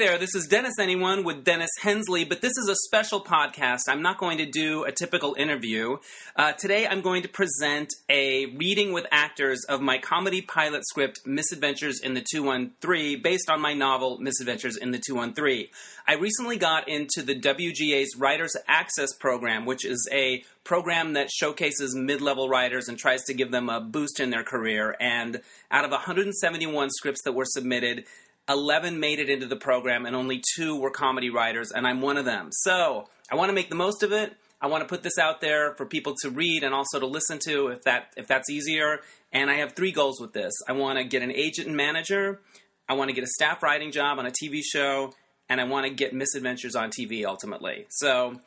there, this is Dennis Anyone with Dennis Hensley, but this is a special podcast. I'm not going to do a typical interview. Uh, today, I'm going to present a reading with actors of my comedy pilot script, Misadventures in the 213, based on my novel, Misadventures in the 213. I recently got into the WGA's Writers Access Program, which is a program that showcases mid level writers and tries to give them a boost in their career. And out of 171 scripts that were submitted, 11 made it into the program and only two were comedy writers, and I'm one of them. So I want to make the most of it. I want to put this out there for people to read and also to listen to if that if that's easier. And I have three goals with this. I want to get an agent and manager. I want to get a staff writing job on a TV show, and I want to get misadventures on TV ultimately. So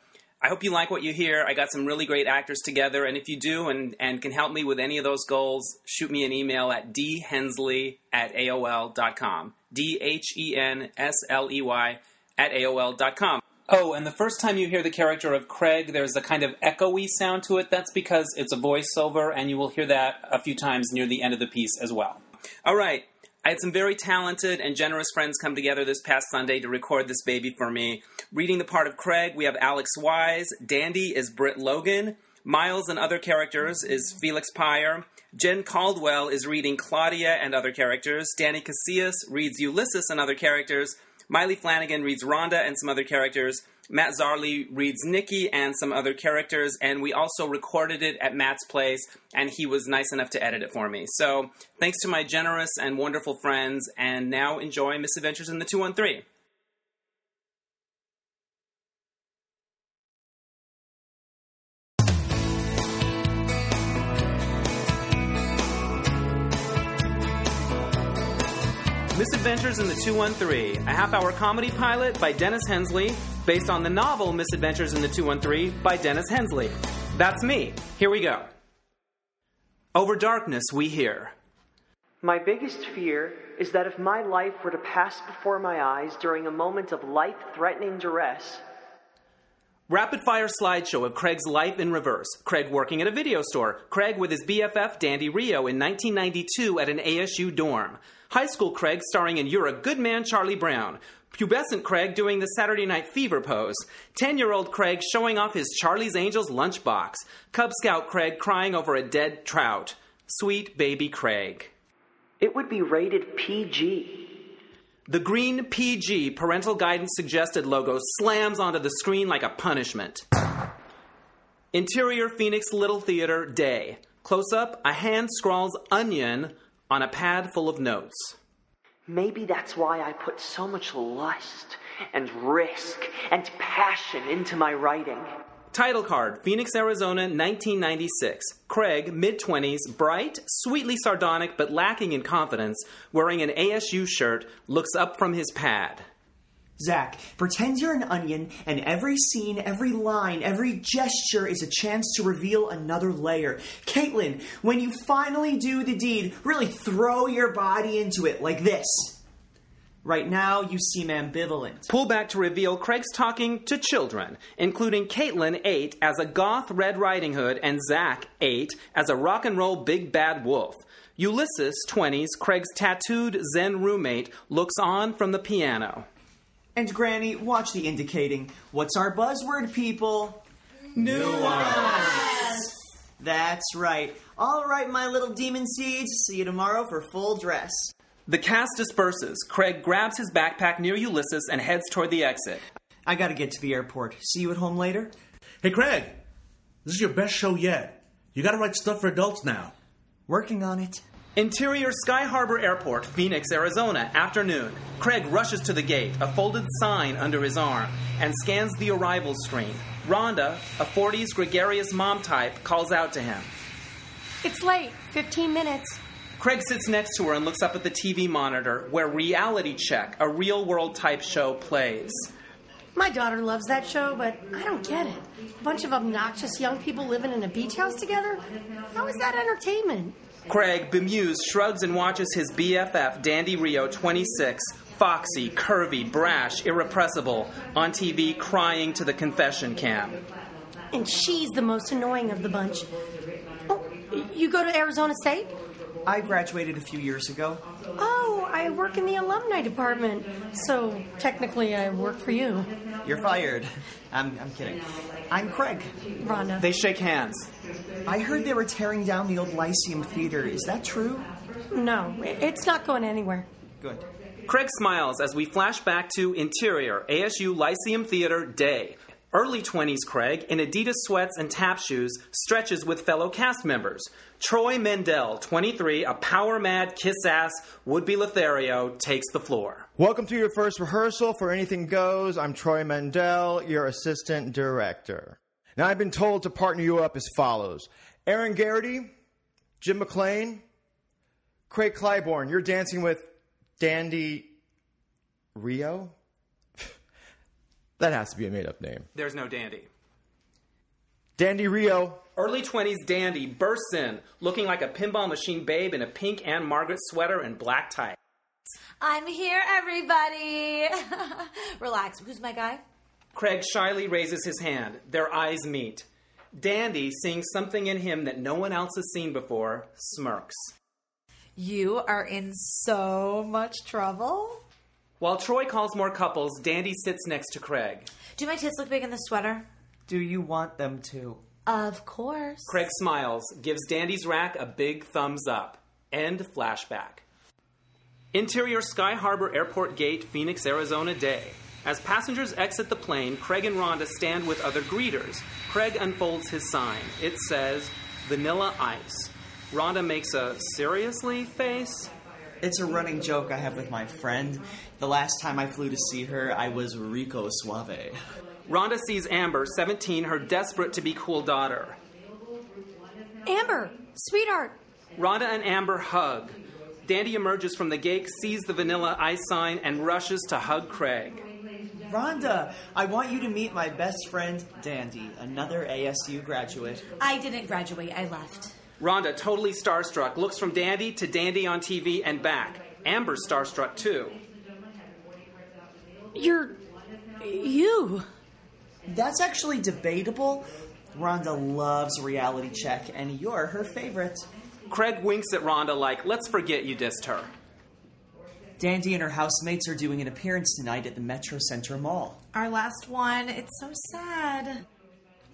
I hope you like what you hear. I got some really great actors together, and if you do and, and can help me with any of those goals, shoot me an email at dhensley at AOL.com. D H E N S L E Y at AOL.com. Oh, and the first time you hear the character of Craig, there's a kind of echoey sound to it. That's because it's a voiceover, and you will hear that a few times near the end of the piece as well. All right. I had some very talented and generous friends come together this past Sunday to record this baby for me. Reading the part of Craig, we have Alex Wise. Dandy is Britt Logan. Miles and other characters is Felix Pire. Jen Caldwell is reading Claudia and other characters. Danny Casillas reads Ulysses and other characters. Miley Flanagan reads Rhonda and some other characters. Matt Zarley reads Nikki and some other characters, and we also recorded it at Matt's place, and he was nice enough to edit it for me. So, thanks to my generous and wonderful friends, and now enjoy Misadventures in the 213. Misadventures in the 213, a half hour comedy pilot by Dennis Hensley, based on the novel Misadventures in the 213 by Dennis Hensley. That's me. Here we go. Over darkness we hear. My biggest fear is that if my life were to pass before my eyes during a moment of life threatening duress, Rapid fire slideshow of Craig's life in reverse. Craig working at a video store. Craig with his BFF Dandy Rio in 1992 at an ASU dorm. High school Craig starring in You're a Good Man, Charlie Brown. Pubescent Craig doing the Saturday Night Fever pose. 10 year old Craig showing off his Charlie's Angels lunchbox. Cub Scout Craig crying over a dead trout. Sweet baby Craig. it would be rated PG. The green PG parental guidance suggested logo slams onto the screen like a punishment. Interior Phoenix Little Theater Day. Close up, a hand scrawls onion on a pad full of notes. Maybe that's why I put so much lust and risk and passion into my writing. Title card Phoenix, Arizona, 1996. Craig, mid 20s, bright, sweetly sardonic, but lacking in confidence, wearing an ASU shirt, looks up from his pad. Zach, pretend you're an onion, and every scene, every line, every gesture is a chance to reveal another layer. Caitlin, when you finally do the deed, really throw your body into it like this. Right now, you seem ambivalent. Pull back to reveal Craig's talking to children, including Caitlin, 8, as a goth Red Riding Hood, and Zach, 8, as a rock and roll big bad wolf. Ulysses, 20s, Craig's tattooed Zen roommate, looks on from the piano. And Granny, watch the indicating. What's our buzzword, people? Nuance! That's right. All right, my little demon seeds. See you tomorrow for full dress. The cast disperses. Craig grabs his backpack near Ulysses and heads toward the exit. I gotta get to the airport. See you at home later? Hey, Craig, this is your best show yet. You gotta write stuff for adults now. Working on it. Interior Sky Harbor Airport, Phoenix, Arizona, afternoon. Craig rushes to the gate, a folded sign under his arm, and scans the arrival screen. Rhonda, a 40s gregarious mom type, calls out to him. It's late. 15 minutes. Craig sits next to her and looks up at the TV monitor where Reality Check, a real world type show, plays. My daughter loves that show, but I don't get it. A bunch of obnoxious young people living in a beach house together? How is that entertainment? Craig, bemused, shrugs and watches his BFF, Dandy Rio 26, foxy, curvy, brash, irrepressible, on TV crying to the confession cam. And she's the most annoying of the bunch. Oh, you go to Arizona State? I graduated a few years ago. Oh, I work in the alumni department, so technically I work for you, You're fired. I'm, I'm kidding. I'm Craig. Rhonda. They shake hands. I heard they were tearing down the old Lyceum Theater. Is that true? no, it's not going anywhere. Good. Craig smiles as we flash back to interior ASU Lyceum Theater day. Early 20s Craig, in Adidas sweats and tap shoes, stretches with fellow cast members. Troy Mendel, 23, a power mad, kiss ass, would be Lothario, takes the floor. Welcome to your first rehearsal for Anything Goes. I'm Troy Mendel, your assistant director. Now, I've been told to partner you up as follows Aaron Garrity, Jim McLean, Craig Clybourne. You're dancing with Dandy Rio? That has to be a made up name. There's no dandy. Dandy Rio. Early 20s dandy bursts in, looking like a pinball machine babe in a pink Ann-Margret sweater and black tie. I'm here, everybody. Relax. Who's my guy? Craig shyly raises his hand. Their eyes meet. Dandy, seeing something in him that no one else has seen before, smirks. You are in so much trouble. While Troy calls more couples, Dandy sits next to Craig. Do my tits look big in the sweater? Do you want them to? Of course. Craig smiles, gives Dandy's rack a big thumbs up. End flashback. Interior Sky Harbor Airport Gate, Phoenix, Arizona day. As passengers exit the plane, Craig and Rhonda stand with other greeters. Craig unfolds his sign. It says, Vanilla Ice. Rhonda makes a seriously face. It's a running joke I have with my friend. The last time I flew to see her, I was Rico Suave. Rhonda sees Amber, 17, her desperate to be cool daughter. Amber, sweetheart, Rhonda and Amber hug. Dandy emerges from the gate, sees the vanilla ice sign, and rushes to hug Craig. Rhonda, I want you to meet my best friend, Dandy, another ASU graduate. I didn't graduate. I left. Rhonda, totally starstruck, looks from Dandy to Dandy on TV and back. Amber's starstruck too. you're. you. That's actually debatable. Rhonda loves reality check, and you're her favorite. Craig winks at Rhonda like, let's forget you dissed her. Dandy and her housemates are doing an appearance tonight at the Metro Center Mall. Our last one. It's so sad.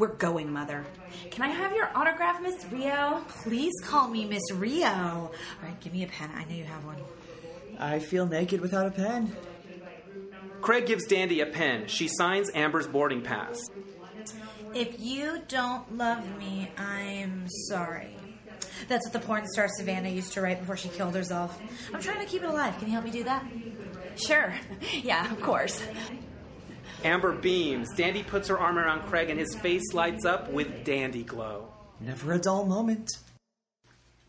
We're going, Mother. Can I have your autograph, Miss Rio? Please call me Miss Rio. All right, give me a pen. I know you have one. I feel naked without a pen. Craig gives Dandy a pen. She signs Amber's boarding pass. If you don't love me, I'm sorry. That's what the porn star Savannah used to write before she killed herself. I'm trying to keep it alive. Can you help me do that? Sure. Yeah, of course. Amber beams. Dandy puts her arm around Craig and his face lights up with Dandy glow. Never a dull moment.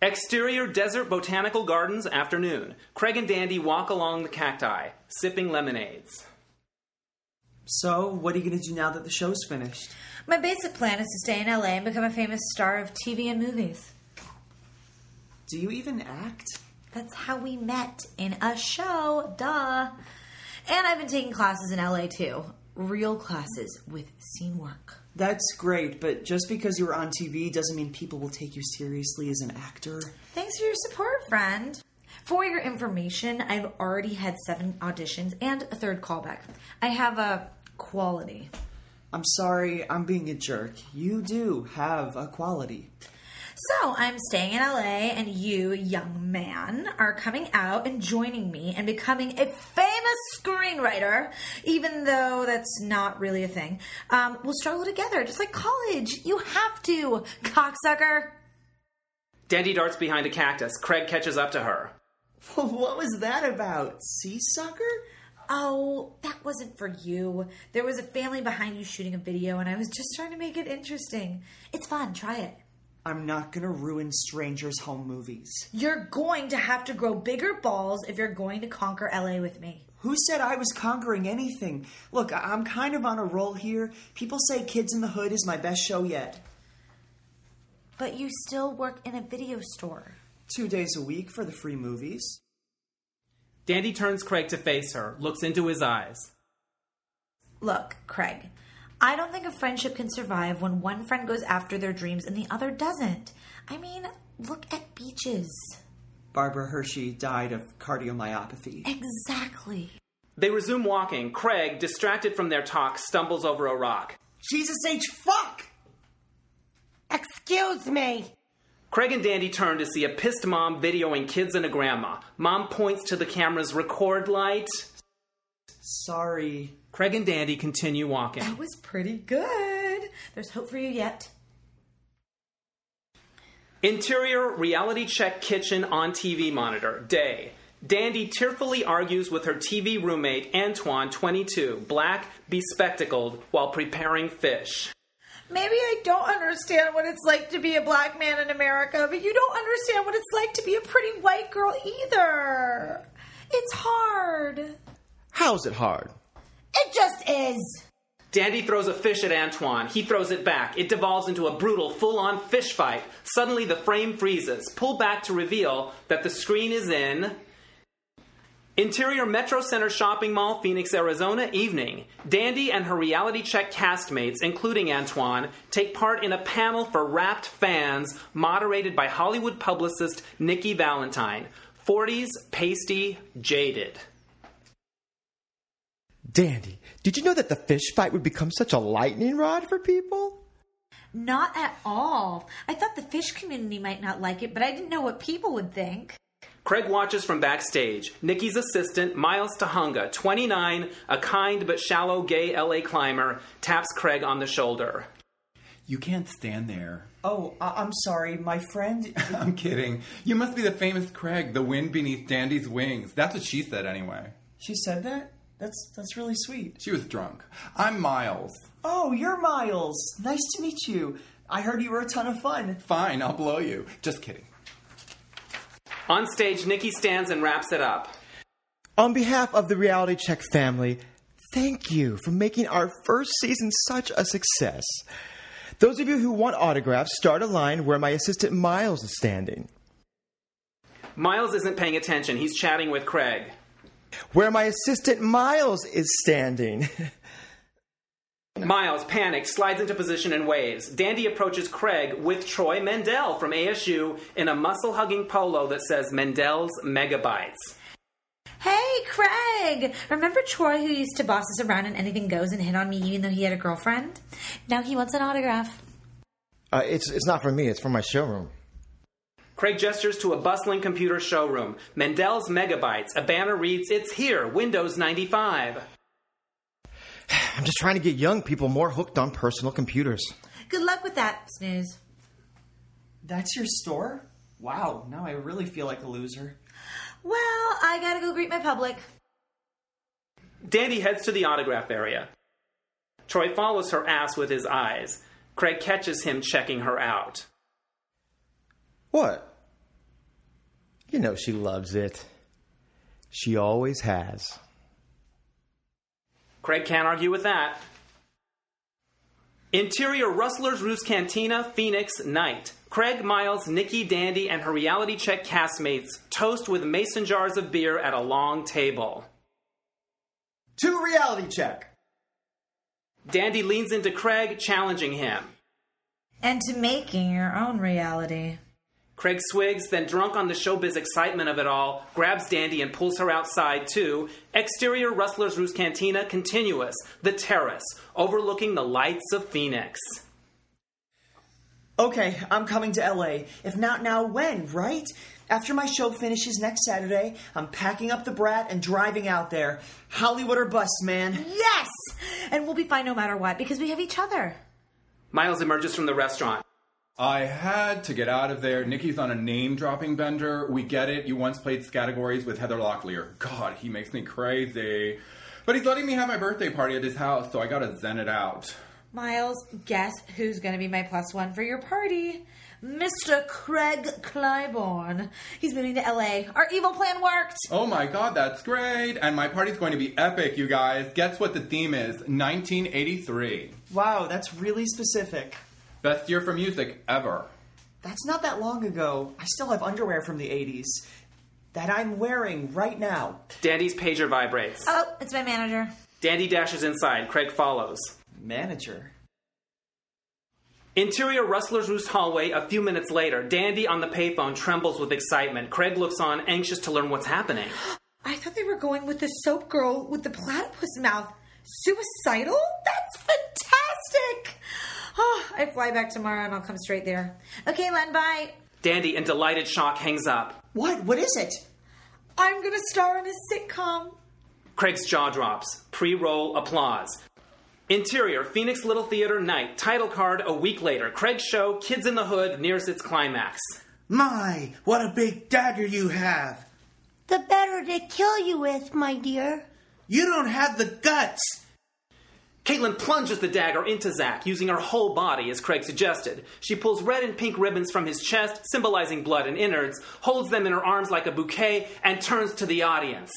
Exterior Desert Botanical Gardens afternoon. Craig and Dandy walk along the cacti, sipping lemonades. So, what are you going to do now that the show's finished? My basic plan is to stay in LA and become a famous star of TV and movies. Do you even act? That's how we met in a show, duh. And I've been taking classes in LA too. Real classes with scene work. That's great, but just because you're on TV doesn't mean people will take you seriously as an actor. Thanks for your support, friend. For your information, I've already had seven auditions and a third callback. I have a quality. I'm sorry, I'm being a jerk. You do have a quality. So I'm staying in LA, and you, young man, are coming out and joining me and becoming a famous screenwriter, even though that's not really a thing. Um, we'll struggle together, just like college. You have to, cocksucker. Dandy darts behind a cactus. Craig catches up to her. what was that about? Sea sucker? Oh, that wasn't for you. There was a family behind you shooting a video, and I was just trying to make it interesting. It's fun. Try it. I'm not gonna ruin strangers' home movies. You're going to have to grow bigger balls if you're going to conquer LA with me. Who said I was conquering anything? Look, I- I'm kind of on a roll here. People say Kids in the Hood is my best show yet. But you still work in a video store. Two days a week for the free movies. Dandy turns Craig to face her, looks into his eyes. Look, Craig, I don't think a friendship can survive when one friend goes after their dreams and the other doesn't. I mean, look at beaches. Barbara Hershey died of cardiomyopathy. Exactly. They resume walking. Craig, distracted from their talk, stumbles over a rock. Jesus H. Fuck! Excuse me. Craig and Dandy turn to see a pissed mom videoing kids and a grandma. Mom points to the camera's record light. Sorry. Craig and Dandy continue walking. That was pretty good. There's hope for you yet. Interior reality check kitchen on TV monitor. Day. Dandy tearfully argues with her TV roommate Antoine, 22, black, bespectacled, while preparing fish. Maybe I don't understand what it's like to be a black man in America, but you don't understand what it's like to be a pretty white girl either. It's hard. How's it hard? It just is. Dandy throws a fish at Antoine. He throws it back. It devolves into a brutal, full on fish fight. Suddenly, the frame freezes. Pull back to reveal that the screen is in. Interior Metro Center Shopping Mall, Phoenix, Arizona, evening. Dandy and her reality check castmates, including Antoine, take part in a panel for Wrapped fans moderated by Hollywood publicist Nikki Valentine. 40s, pasty, jaded. Dandy, did you know that the fish fight would become such a lightning rod for people? Not at all. I thought the fish community might not like it, but I didn't know what people would think. Craig watches from backstage. Nikki's assistant, Miles Tahunga, 29, a kind but shallow gay LA climber, taps Craig on the shoulder. You can't stand there. Oh, I- I'm sorry. My friend. I'm kidding. You must be the famous Craig, the wind beneath Dandy's wings. That's what she said anyway. she said that? That's that's really sweet. She was drunk. I'm Miles. Oh, you're Miles. Nice to meet you. I heard you were a ton of fun. Fine, I'll blow you. Just kidding. On stage, Nikki stands and wraps it up. On behalf of the Reality Check family, thank you for making our first season such a success. Those of you who want autographs, start a line where my assistant Miles is standing. Miles isn't paying attention. He's chatting with Craig. Where my assistant Miles is standing. Miles, panicked, slides into position and waves. Dandy approaches Craig with Troy Mendel from ASU in a muscle hugging polo that says Mendel's Megabytes. Hey, Craig! Remember Troy who used to boss us around and anything goes and hit on me even though he had a girlfriend? Now he wants an autograph. Uh, it's, it's not for me, it's for my showroom. Craig gestures to a bustling computer showroom. Mendel's Megabytes. A banner reads, It's here, Windows 95. I'm just trying to get young people more hooked on personal computers. Good luck with that, Snooze. That's your store? Wow, now I really feel like a loser. Well, I gotta go greet my public. Dandy heads to the autograph area. Troy follows her ass with his eyes. Craig catches him checking her out. What? You know she loves it. She always has. Craig can't argue with that. Interior Rustler's Roost Cantina, Phoenix, night. Craig, Miles, Nikki, Dandy, and her reality check castmates toast with mason jars of beer at a long table. To reality check. Dandy leans into Craig, challenging him. And to making your own reality. Craig swigs, then drunk on the showbiz excitement of it all, grabs Dandy and pulls her outside to exterior Rustler's Roost Cantina, continuous, the terrace, overlooking the lights of Phoenix. Okay, I'm coming to LA. If not now, when, right? After my show finishes next Saturday, I'm packing up the brat and driving out there. Hollywood or bust, man. Yes! And we'll be fine no matter what because we have each other. Miles emerges from the restaurant. I had to get out of there. Nikki's on a name dropping bender. We get it. You once played categories with Heather Locklear. God, he makes me crazy. But he's letting me have my birthday party at his house, so I gotta zen it out. Miles, guess who's gonna be my plus one for your party? Mr. Craig Clybourne. He's moving to LA. Our evil plan worked. Oh my god, that's great! And my party's going to be epic, you guys. Guess what the theme is? 1983. Wow, that's really specific. Best year for music ever. That's not that long ago. I still have underwear from the 80s that I'm wearing right now. Dandy's pager vibrates. Oh, it's my manager. Dandy dashes inside. Craig follows. Manager. Interior Rustler's Roost hallway a few minutes later. Dandy on the payphone trembles with excitement. Craig looks on, anxious to learn what's happening. I thought they were going with the soap girl with the platypus mouth. Suicidal? That's fantastic! Oh, I fly back tomorrow and I'll come straight there. Okay, Len, bye. Dandy, in delighted shock, hangs up. What? What is it? I'm gonna star in a sitcom. Craig's jaw drops. Pre roll applause. Interior, Phoenix Little Theater night. Title card a week later. Craig's show, Kids in the Hood, nears its climax. My, what a big dagger you have! The better to kill you with, my dear. You don't have the guts! Caitlin plunges the dagger into Zack, using her whole body, as Craig suggested. She pulls red and pink ribbons from his chest, symbolizing blood and innards, holds them in her arms like a bouquet, and turns to the audience.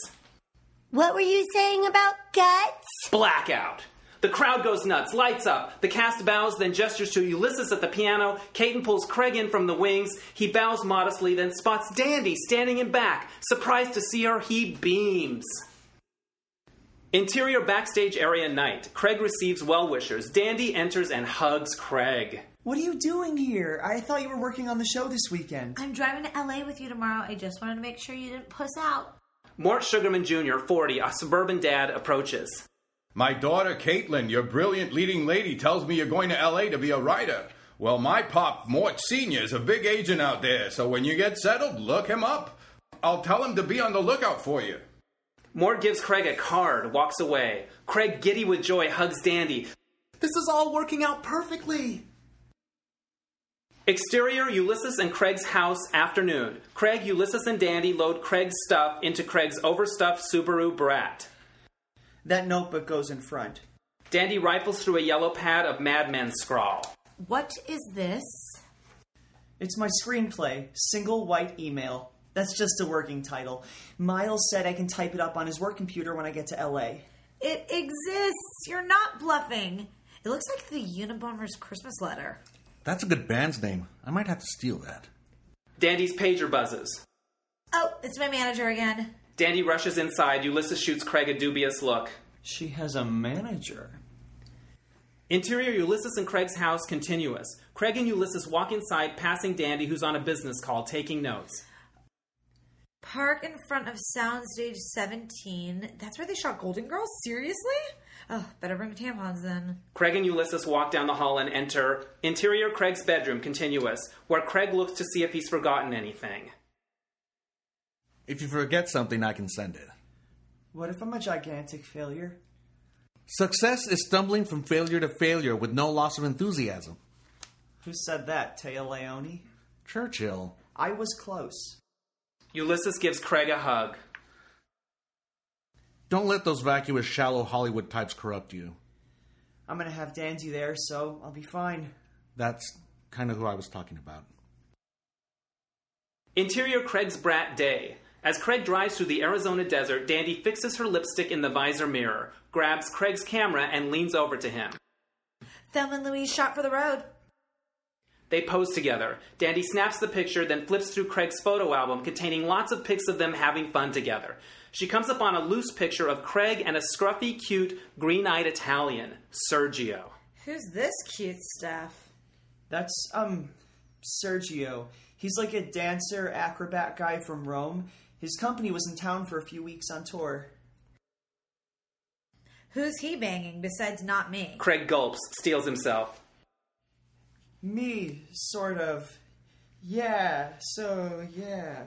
What were you saying about guts? Blackout. The crowd goes nuts, lights up. The cast bows, then gestures to Ulysses at the piano. Caton pulls Craig in from the wings. He bows modestly, then spots Dandy standing in back. Surprised to see her, he beams. Interior backstage area night. Craig receives well wishers. Dandy enters and hugs Craig. What are you doing here? I thought you were working on the show this weekend. I'm driving to LA with you tomorrow. I just wanted to make sure you didn't puss out. Mort Sugarman Jr., 40, a suburban dad, approaches. My daughter Caitlin, your brilliant leading lady, tells me you're going to LA to be a writer. Well, my pop, Mort Sr., is a big agent out there, so when you get settled, look him up. I'll tell him to be on the lookout for you. Mort gives Craig a card, walks away. Craig, giddy with joy, hugs Dandy. This is all working out perfectly! Exterior Ulysses and Craig's house afternoon. Craig, Ulysses, and Dandy load Craig's stuff into Craig's overstuffed Subaru Brat. That notebook goes in front. Dandy rifles through a yellow pad of Mad Men scrawl. What is this? It's my screenplay, single white email. That's just a working title. Miles said I can type it up on his work computer when I get to LA. It exists. You're not bluffing. It looks like the Unabomber's Christmas letter. That's a good band's name. I might have to steal that. Dandy's pager buzzes. Oh, it's my manager again. Dandy rushes inside. Ulysses shoots Craig a dubious look. She has a manager. Interior Ulysses and Craig's house continuous. Craig and Ulysses walk inside, passing Dandy, who's on a business call, taking notes. Park in front of Soundstage 17. That's where they shot Golden Girls? Seriously? Oh, better bring tampons then. Craig and Ulysses walk down the hall and enter interior Craig's bedroom, continuous, where Craig looks to see if he's forgotten anything. If you forget something, I can send it. What if I'm a gigantic failure? Success is stumbling from failure to failure with no loss of enthusiasm. Who said that, Téa Leoni? Churchill. I was close. Ulysses gives Craig a hug. Don't let those vacuous, shallow Hollywood types corrupt you. I'm gonna have Dandy there, so I'll be fine. That's kind of who I was talking about. Interior Craig's Brat Day. As Craig drives through the Arizona desert, Dandy fixes her lipstick in the visor mirror, grabs Craig's camera, and leans over to him. Thelma and Louise shot for the road. They pose together. Dandy snaps the picture, then flips through Craig's photo album containing lots of pics of them having fun together. She comes upon a loose picture of Craig and a scruffy, cute, green eyed Italian, Sergio. Who's this cute stuff? That's, um, Sergio. He's like a dancer, acrobat guy from Rome. His company was in town for a few weeks on tour. Who's he banging besides not me? Craig gulps, steels himself. Me, sort of. Yeah, so, yeah.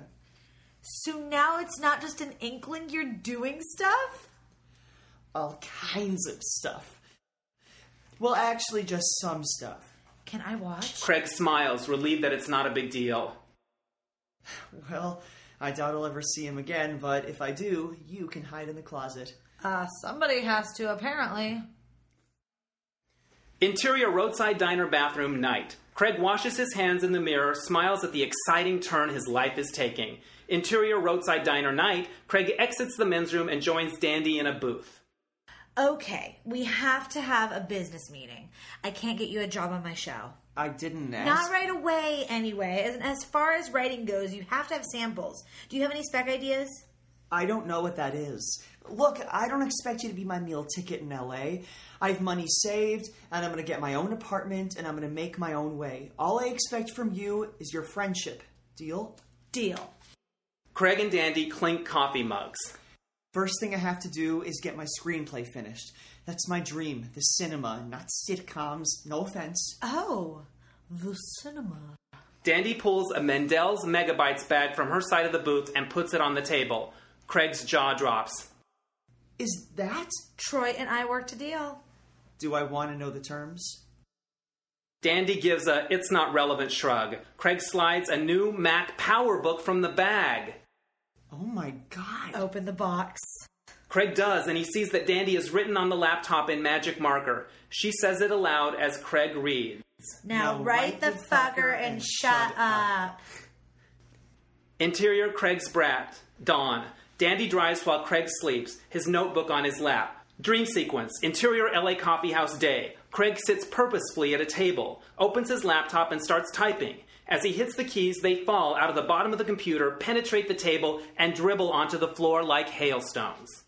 So now it's not just an inkling you're doing stuff? All kinds of stuff. Well, actually, just some stuff. Can I watch? Craig smiles, relieved that it's not a big deal. Well, I doubt I'll ever see him again, but if I do, you can hide in the closet. Uh, somebody has to, apparently. Interior roadside diner bathroom night. Craig washes his hands in the mirror, smiles at the exciting turn his life is taking. Interior roadside diner night. Craig exits the men's room and joins Dandy in a booth. Okay, we have to have a business meeting. I can't get you a job on my show. I didn't ask. Not right away, anyway. As, as far as writing goes, you have to have samples. Do you have any spec ideas? I don't know what that is. Look, I don't expect you to be my meal ticket in LA. I have money saved, and I'm going to get my own apartment, and I'm going to make my own way. All I expect from you is your friendship. Deal? Deal. Craig and Dandy clink coffee mugs. First thing I have to do is get my screenplay finished. That's my dream. The cinema, not sitcoms. No offense. Oh, the cinema. Dandy pulls a Mendel's Megabytes bag from her side of the booth and puts it on the table. Craig's jaw drops. Is that? Troy and I worked a deal. Do I want to know the terms? Dandy gives a it's not relevant shrug. Craig slides a new Mac PowerBook from the bag. Oh my god. Open the box. Craig does, and he sees that Dandy is written on the laptop in magic marker. She says it aloud as Craig reads. Now, write the fucker and shut up. Interior Craig's brat, Dawn. Dandy drives while Craig sleeps, his notebook on his lap. Dream sequence, interior LA coffee house day. Craig sits purposefully at a table, opens his laptop, and starts typing. As he hits the keys, they fall out of the bottom of the computer, penetrate the table, and dribble onto the floor like hailstones.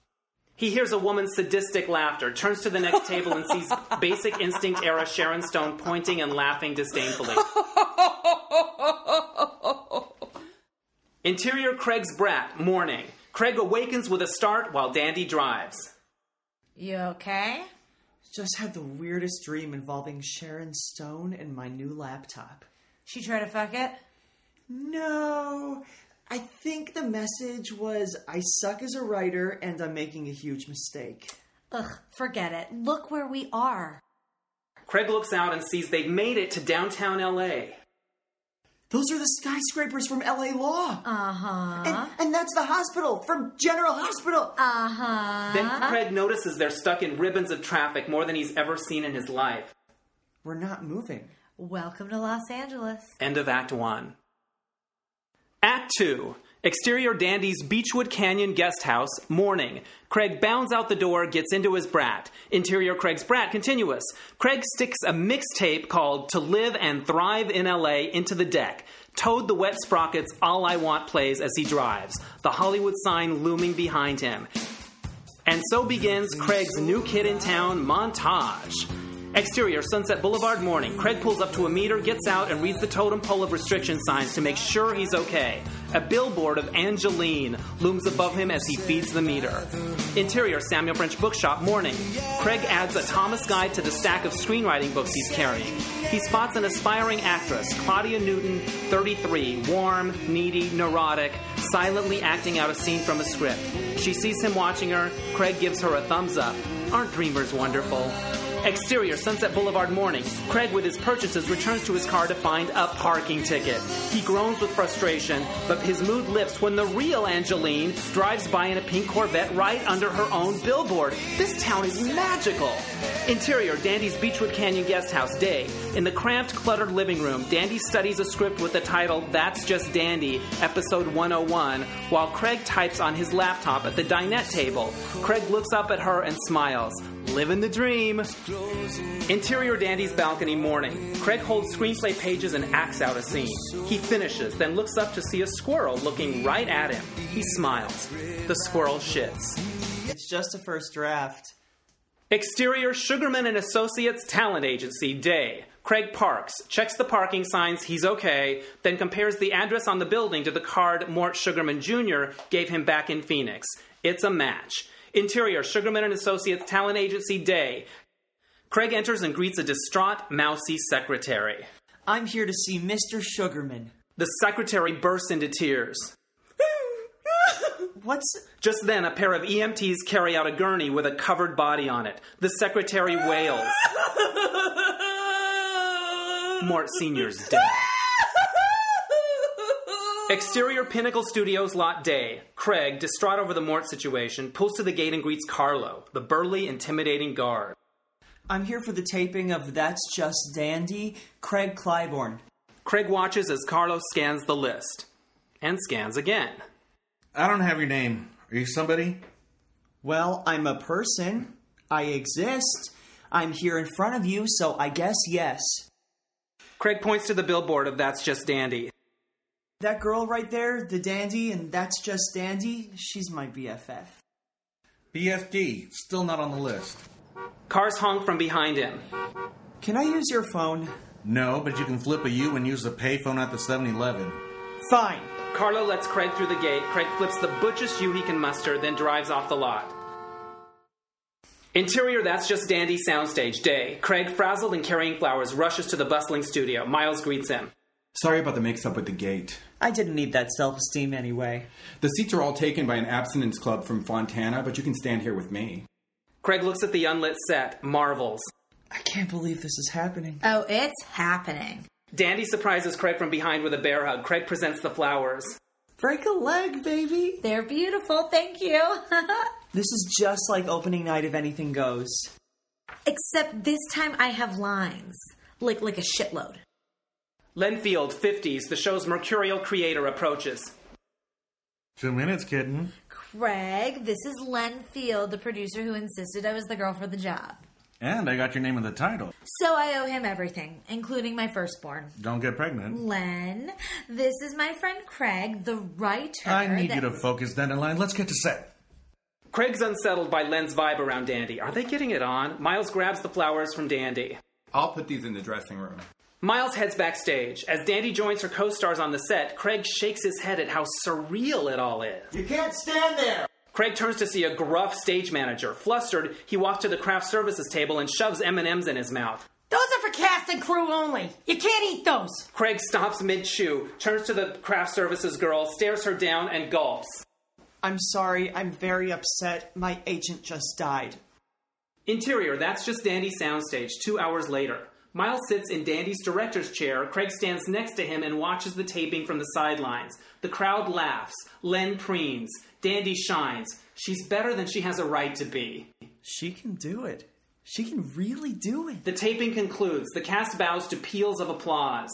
He hears a woman's sadistic laughter, turns to the next table, and sees Basic Instinct era Sharon Stone pointing and laughing disdainfully. Interior Craig's brat, morning. Craig awakens with a start while Dandy drives. You okay? Just had the weirdest dream involving Sharon Stone and my new laptop. She tried to fuck it? No. I think the message was I suck as a writer and I'm making a huge mistake. Ugh, forget it. Look where we are. Craig looks out and sees they've made it to downtown LA. Those are the skyscrapers from LA Law. Uh huh. And, and that's the hospital from General Hospital. Uh huh. Then Craig notices they're stuck in ribbons of traffic more than he's ever seen in his life. We're not moving. Welcome to Los Angeles. End of Act 1. Act 2. Exterior Dandy's Beachwood Canyon guest house, morning. Craig bounds out the door, gets into his brat. Interior Craig's brat, continuous. Craig sticks a mixtape called To Live and Thrive in LA into the deck. Toad the Wet Sprocket's All I Want plays as he drives, the Hollywood sign looming behind him. And so begins Craig's New Kid in Town montage. Exterior, Sunset Boulevard morning. Craig pulls up to a meter, gets out, and reads the totem pole of restriction signs to make sure he's okay. A billboard of Angelyne looms above him as he feeds the meter. Interior, Samuel French Bookshop morning. Craig adds a Thomas guide to the stack of screenwriting books he's carrying. He spots an aspiring actress, Claudia Newton, 33, warm, needy, neurotic, silently acting out a scene from a script. She sees him watching her. Craig gives her a thumbs up. Aren't dreamers wonderful? Exterior, Sunset Boulevard morning. Craig, with his purchases, returns to his car to find a parking ticket. He groans with frustration, but his mood lifts when the real Angelyne drives by in a pink Corvette right under her own billboard. This town is magical. Interior, Dandy's Beachwood Canyon guest house day. In the cramped, cluttered living room, Dandy studies a script with the title That's Just Dandy, episode 101, while Craig types on his laptop at the dinette table. Craig looks up at her and smiles. Living the dream. Interior Dandy's balcony morning. Craig holds screenplay pages and acts out a scene. He finishes, then looks up to see a squirrel looking right at him. He smiles. The squirrel shits. It's just a first draft. Exterior Sugarman and Associates Talent Agency day. Craig parks, checks the parking signs, he's okay, then compares the address on the building to the card Mort Sugarman Jr. gave him back in Phoenix. It's a match. Interior Sugarman and Associates Talent Agency day. Craig enters and greets a distraught, mousy secretary. I'm here to see Mr. Sugarman. The secretary bursts into tears. What's. Just then, a pair of EMTs carry out a gurney with a covered body on it. The secretary wails. Mort Sr.'s dead. Exterior Pinnacle Studios lot day. Craig, distraught over the Mort situation, pulls to the gate and greets Carlo, the burly, intimidating guard. I'm here for the taping of That's Just Dandy, Craig Clybourne. Craig watches as Carlo scans the list. And scans again. I don't have your name. Are you somebody? Well, I'm a person. I exist. I'm here in front of you, so I guess yes. Craig points to the billboard of That's Just Dandy. That girl right there, the dandy, and that's just dandy, she's my BFF. BFD, still not on the list. Cars honk from behind him. Can I use your phone? No, but you can flip a U and use the payphone at the 7 Eleven. Fine. Carlo lets Craig through the gate. Craig flips the butchest U he can muster, then drives off the lot. Interior, that's just dandy soundstage. Day. Craig, frazzled and carrying flowers, rushes to the bustling studio. Miles greets him. Sorry about the mix up with the gate. I didn't need that self esteem anyway. The seats are all taken by an abstinence club from Fontana, but you can stand here with me. Craig looks at the unlit set, marvels. I can't believe this is happening. Oh, it's happening. Dandy surprises Craig from behind with a bear hug. Craig presents the flowers. Break a leg, baby. They're beautiful, thank you. This is just like opening night of Anything Goes. Except this time I have lines. Like like a shitload. Len Field, 50s, the show's mercurial creator, approaches. Two minutes, kitten. Craig, this is Len Field, the producer who insisted I was the girl for the job. And I got your name in the title. So I owe him everything, including my firstborn. Don't get pregnant. Len, this is my friend Craig, the writer. I need that- you to focus, Dandelion. Let's get to set. Craig's unsettled by Len's vibe around Dandy. Are they getting it on? Miles grabs the flowers from Dandy. I'll put these in the dressing room. Miles heads backstage. As Dandy joins her co stars on the set, Craig shakes his head at how surreal it all is. You can't stand there! Craig turns to see a gruff stage manager. Flustered, he walks to the craft services table and shoves M&Ms in his mouth. Those are for cast and crew only. You can't eat those. Craig stops mid-chew, turns to the craft services girl, stares her down, and gulps. I'm sorry, I'm very upset. My agent just died. Interior, that's just Dandy soundstage, two hours later. Miles sits in Dandy's director's chair. Craig stands next to him and watches the taping from the sidelines. The crowd laughs. Len preens. Dandy shines. She's better than she has a right to be. She can do it. She can really do it. The taping concludes. The cast bows to peals of applause.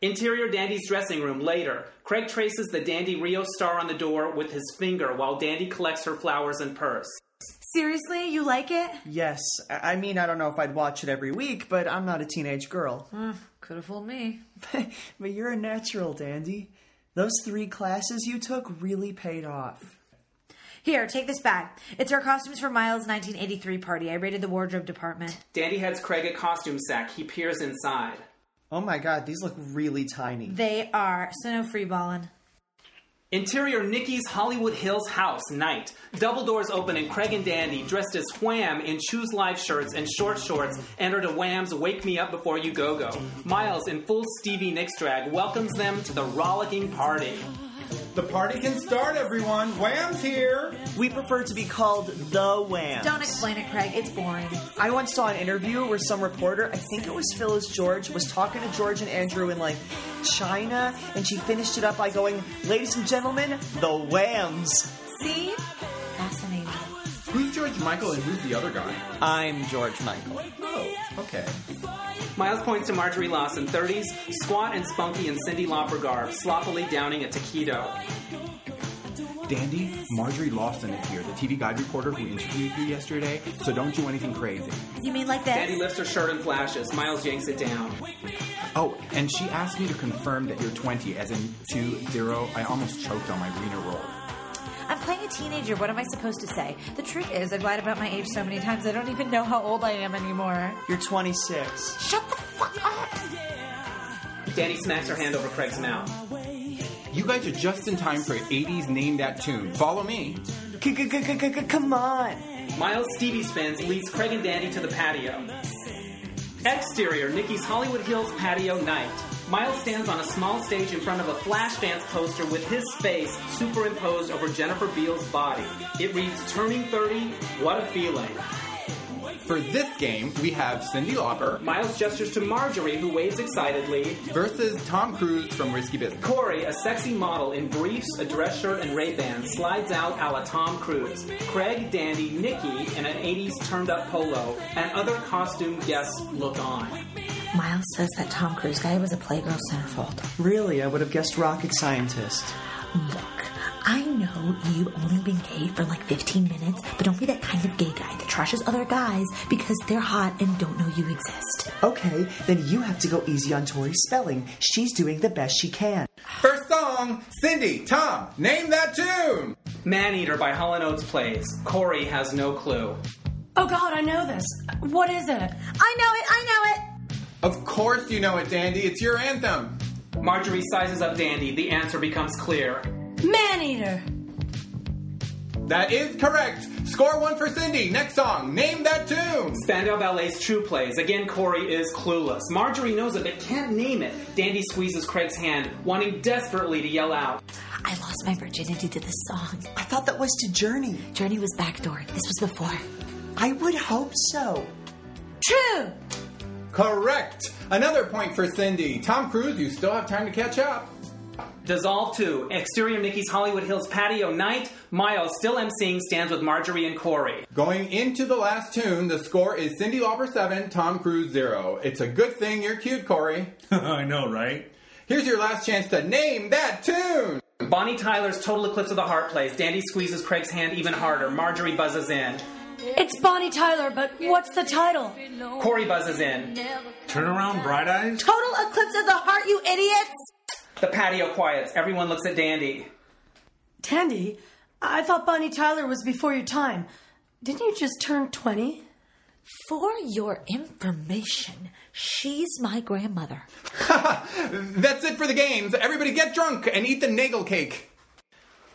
Interior Dandy's dressing room later. Craig traces the Dandy Rio star on the door with his finger while Dandy collects her flowers and purse. Seriously, you like it? Yes, I I mean, I don't know if I'd watch it every week, but I'm not a teenage girl. Hmm, Could have fooled me. but you're a natural, Dandy. Those three classes you took really paid off. Here, take this bag. It's our costumes for Miles' 1983 party. I raided the wardrobe department. Dandy heads Craig a costume sack. He peers inside. Oh my god, these look really tiny. They are, so no free balling. Interior Nikki's Hollywood Hills house, night. Double doors open and Craig and Dandy, dressed as Wham in Choose Life shirts and short shorts, enter to Wham's Wake Me Up Before You Go Go. Miles, in full Stevie Nicks drag, welcomes them to the rollicking party. The party can start, everyone. Wham's here. We prefer to be called the Wham. Don't explain it, Craig. It's boring. I once saw an interview where some reporter, I think it was Phyllis George, was talking to George and Andrew in like China, and she finished it up by going, Ladies and gentlemen, the Whams. See? Fascinating. Who's George Michael and who's the other guy? I'm George Michael. Oh, okay. Miles points to Marjorie Lawson, 30s, squat and spunky in Cyndi Lauper garb, sloppily downing a taquito. Dandy, Marjorie Lawson is here, the TV guide reporter who interviewed you yesterday, so don't do anything crazy. You mean like this? Dandy lifts her shirt and flashes. Miles yanks it down. Oh, and she asked me to confirm that you're 20, as in 2 0. I almost choked on my wiener roll. I'm playing a teenager. What am I supposed to say? The truth is, I've lied about my age so many times, I don't even know how old I am anymore. You're 26. Shut the fuck up! Danny smacks her hand over Craig's mouth. You guys are just in time for 80s Name That Tune. Follow me. Come on. Miles Stevie spins, leads Craig and Danny to the patio. Exterior, Nikki's Hollywood Hills patio night. Miles stands on a small stage in front of a Flashdance poster with his face superimposed over Jennifer Beals' body. It reads, Turning 30, what a feeling. For this game, we have Cyndi Lauper Miles gestures to Marjorie, who waves excitedly. versus Tom Cruise from Risky Business. Corey, a sexy model in briefs, a dress shirt, and Ray-Bans, slides out a la Tom Cruise. Craig, Dandy, Nikki in an 80s turned-up polo, and other costume guests look on. Miles says that Tom Cruise guy was a Playgirl centerfold. Really, I would have guessed rocket scientist. Look, I know you've only been gay for like 15 minutes, but don't be that kind of gay guy that trashes other guys because they're hot and don't know you exist. Okay, then you have to go easy on Tori's spelling. She's doing the best she can. First song, Cindy, Tom, name that tune. Maneater by Hall & Oates plays. Corey has no clue. Oh God, I know this. What is it? I know it, I know it. Of course you know it, Dandy. It's your anthem. Marjorie sizes up Dandy. The answer becomes clear. Maneater. That is correct. Score one for Cindy. Next song, name that tune. Spandau Ballet's True Plays. Again, Corey is clueless. Marjorie knows it but can't name it. Dandy squeezes Craig's hand, wanting desperately to yell out. I lost my virginity to this song. I thought that was to Journey. Journey was backdoor. This was before. I would hope so. True. Correct. Another point for Cyndi. Tom Cruise, you still have time to catch up. Dissolve 2. Exterior Nikki's Hollywood Hills patio night. Miles, still emceeing, stands with Marjorie and Corey. Going into the last tune, the score is Cyndi Lauper 7, Tom Cruise 0. It's a good thing you're cute, Corey. I know, right? Here's your last chance to name that tune. Bonnie Tyler's Total Eclipse of the Heart plays. Dandy squeezes Craig's hand even harder. Marjorie buzzes in. It's Bonnie Tyler, but what's the title? Corey buzzes in. Turn around, bright eyes. Total eclipse of the heart, you idiots! The patio quiets. Everyone looks at Dandy. Tandy, I thought Bonnie Tyler was before your time. Didn't you just turn 20? For your information, she's my grandmother. That's it for the games. Everybody get drunk and eat the nagel cake.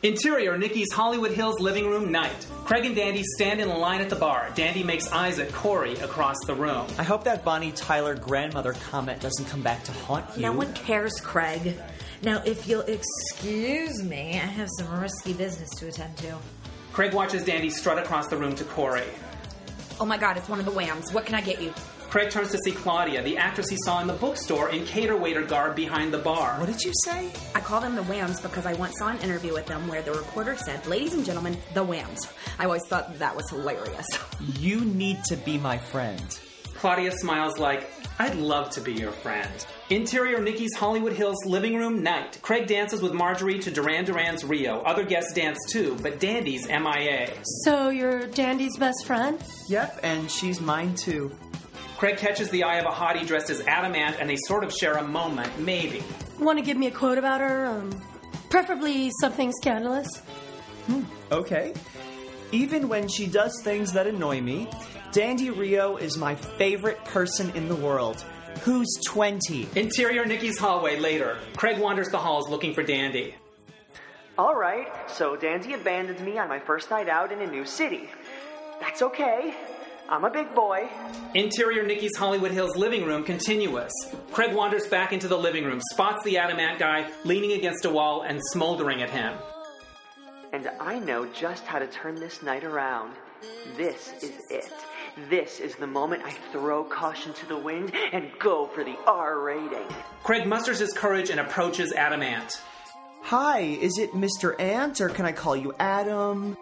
Interior Nikki's Hollywood Hills living room night. Craig and Dandy stand in line at the bar. Dandy makes eyes at Corey across the room. I hope that Bonnie Tyler grandmother comment doesn't come back to haunt you. No one cares, Craig. Now, if you'll excuse me, I have some risky business to attend to. Craig watches Dandy strut across the room to Corey. Oh my god, it's one of the whams. What can I get you? Craig turns to see Claudia, the actress he saw in the bookstore in cater waiter garb behind the bar. What did you say? I call them the Whams because I once saw an interview with them where the reporter said, Ladies and gentlemen, the Whams. I always thought that was hilarious. You need to be my friend. Claudia smiles like, I'd love to be your friend. Interior Nikki's Hollywood Hills living room night. Craig dances with Marjorie to Duran Duran's Rio. Other guests dance too, but Dandy's MIA. So you're Dandy's best friend? Yep, and she's mine too. Craig catches the eye of a hottie dressed as Adam Ant, and they sort of share a moment, maybe. Want to give me a quote about her? Um, preferably something scandalous. Hmm. Okay. Even when she does things that annoy me, Dandy Rio is my favorite person in the world. Who's 20? Interior Nikki's hallway later. Craig wanders the halls looking for Dandy. All right, so Dandy abandoned me on my first night out in a new city. That's okay. I'm a big boy. Interior Nikki's Hollywood Hills living room continuous. Craig wanders back into the living room, spots the Adam Ant guy leaning against a wall and smoldering at him. And I know just how to turn this night around. This is it. This is the moment I throw caution to the wind and go for the R rating. Craig musters his courage and approaches Adam Ant. Hi, is it Mr. Ant or can I call you Adam?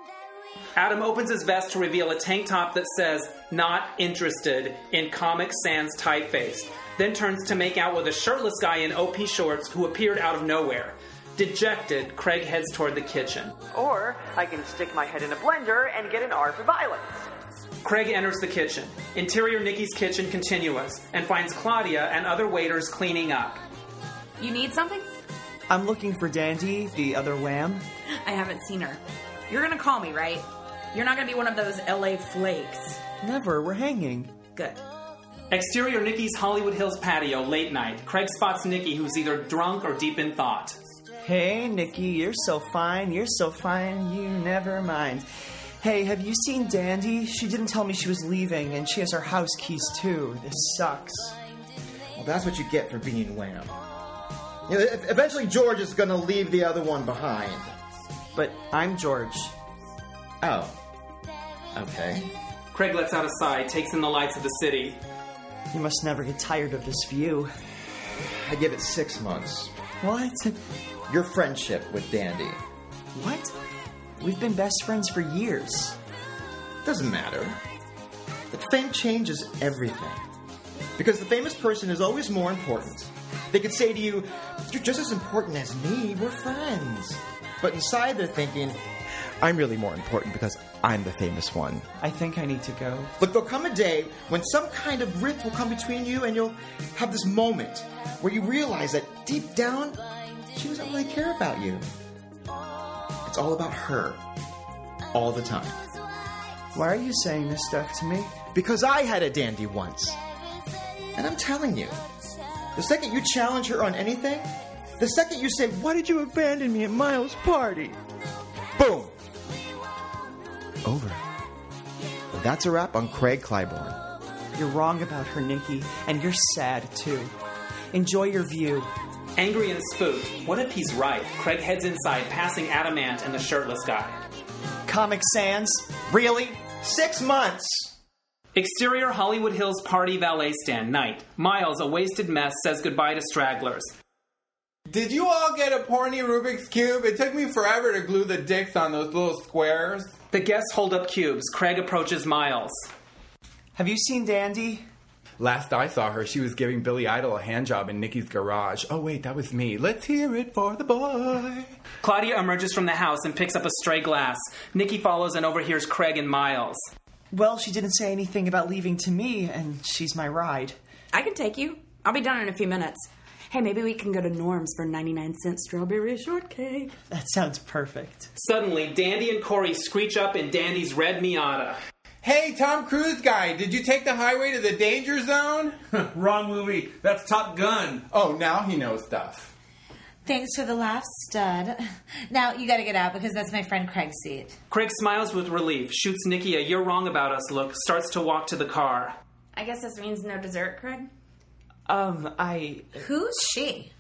Adam opens his vest to reveal a tank top that says, Not interested, in Comic Sans typeface, then turns to make out with a shirtless guy in OP shorts who appeared out of nowhere. Dejected, Craig heads toward the kitchen. Or I can stick my head in a blender and get an R for violence. Craig enters the kitchen, interior Nikki's kitchen continuous, and finds Claudia and other waiters cleaning up. You need something? I'm looking for Dandy, the other wham. I haven't seen her. You're gonna call me, right? You're not gonna be one of those LA flakes. Never, we're hanging. Good. Exterior Nikki's Hollywood Hills patio, late night. Craig spots Nikki, who's either drunk or deep in thought. Hey, Nikki, you're so fine, you're so fine, you never mind. Hey, have you seen Dandy? She didn't tell me she was leaving, and she has her house keys too. This sucks. Well, that's what you get for being Wham. You know, eventually, George is going to leave the other one behind. But I'm George. Oh. Okay. Craig lets out a sigh, takes in the lights of the city. You must never get tired of this view. I give it six months. What? Your friendship with Dandy. What? We've been best friends for years. Doesn't matter. The fame changes everything. Because the famous person is always more important. They could say to you, You're just as important as me, we're friends. But inside they're thinking, I'm really more important because I'm the famous one. I think I need to go. Look, there'll come a day when some kind of rift will come between you, and you'll have this moment where you realize that deep down, she doesn't really care about you. It's all about her. All the time. Why are you saying this stuff to me? Because I had a dandy once. And I'm telling you, the second you challenge her on anything, the second you say, Why did you abandon me at Miles' party? Boom! Over. Well, that's a wrap on Craig Clybourne. You're wrong about her, Nikki, and you're sad too. Enjoy your view. Angry and spooked, what if he's right? Craig heads inside, passing Adam Ant and the shirtless guy. Comic Sans? Really? Six months! Exterior Hollywood Hills party valet stand, night. Miles, a wasted mess, says goodbye to stragglers. Did you all get a porny Rubik's Cube? It took me forever to glue the dicks on those little squares. The guests hold up cubes. Craig approaches Miles. Have you seen Dandy? Last I saw her, she was giving Billy Idol a handjob in Nikki's garage. Oh, wait, that was me. Let's hear it for the boy. Claudia emerges from the house and picks up a stray glass. Nikki follows and overhears Craig and Miles. Well, she didn't say anything about leaving to me, and she's my ride. I can take you. I'll be done in a few minutes. Hey, maybe we can go to Norm's for 99 cent strawberry shortcake. That sounds perfect. Suddenly, Dandy and Corey screech up in Dandy's red Miata. Hey, Tom Cruise guy, did you take the highway to the danger zone? Wrong movie. That's Top Gun. Oh, now he knows stuff. Thanks for the laugh, stud. Now you gotta get out because that's my friend Craig's seat. Craig smiles with relief, shoots Nikki a you're wrong about us look, starts to walk to the car. I guess this means no dessert, Craig? Um, I. Who's she?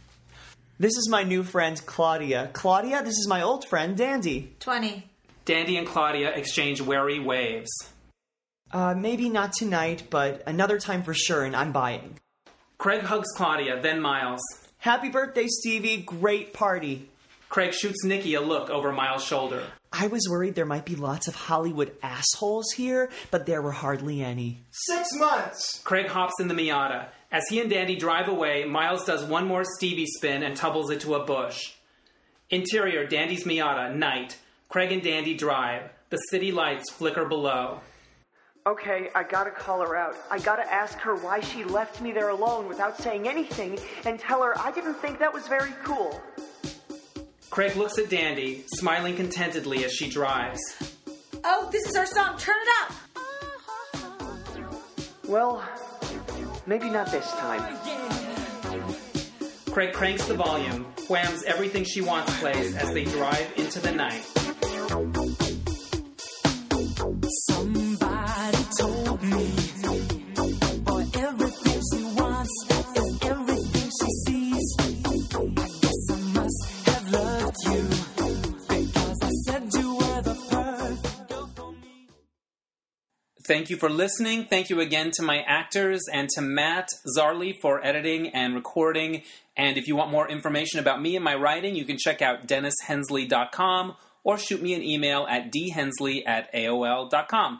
This is my new friend, Claudia. Claudia, this is my old friend, Dandy. 20. Dandy and Claudia exchange wary waves. Uh, maybe not tonight, but another time for sure, and I'm buying. Craig hugs Claudia, then Miles. Happy birthday, Stevie. Great party. Craig shoots Nikki a look over Miles' shoulder. I was worried there might be lots of Hollywood assholes here, but there were hardly any. Six months! Craig hops in the Miata. As he and Dandy drive away, Miles does one more Stevie spin and tumbles into a bush. Interior Dandy's Miata, night. Craig and Dandy drive. The city lights flicker below. Okay, I gotta call her out. I gotta ask her why she left me there alone without saying anything and tell her I didn't think that was very cool. Craig looks at Dandy, smiling contentedly as she drives. Oh, this is our song. Turn it up. Well, maybe not this time. Craig cranks the volume, whams everything she wants plays as they drive into the night. Thank you for listening. Thank you again to my actors and to Matt Zarley for editing and recording. And if you want more information about me and my writing, you can check out dennishensley.com or shoot me an email at dhensley at aol.com.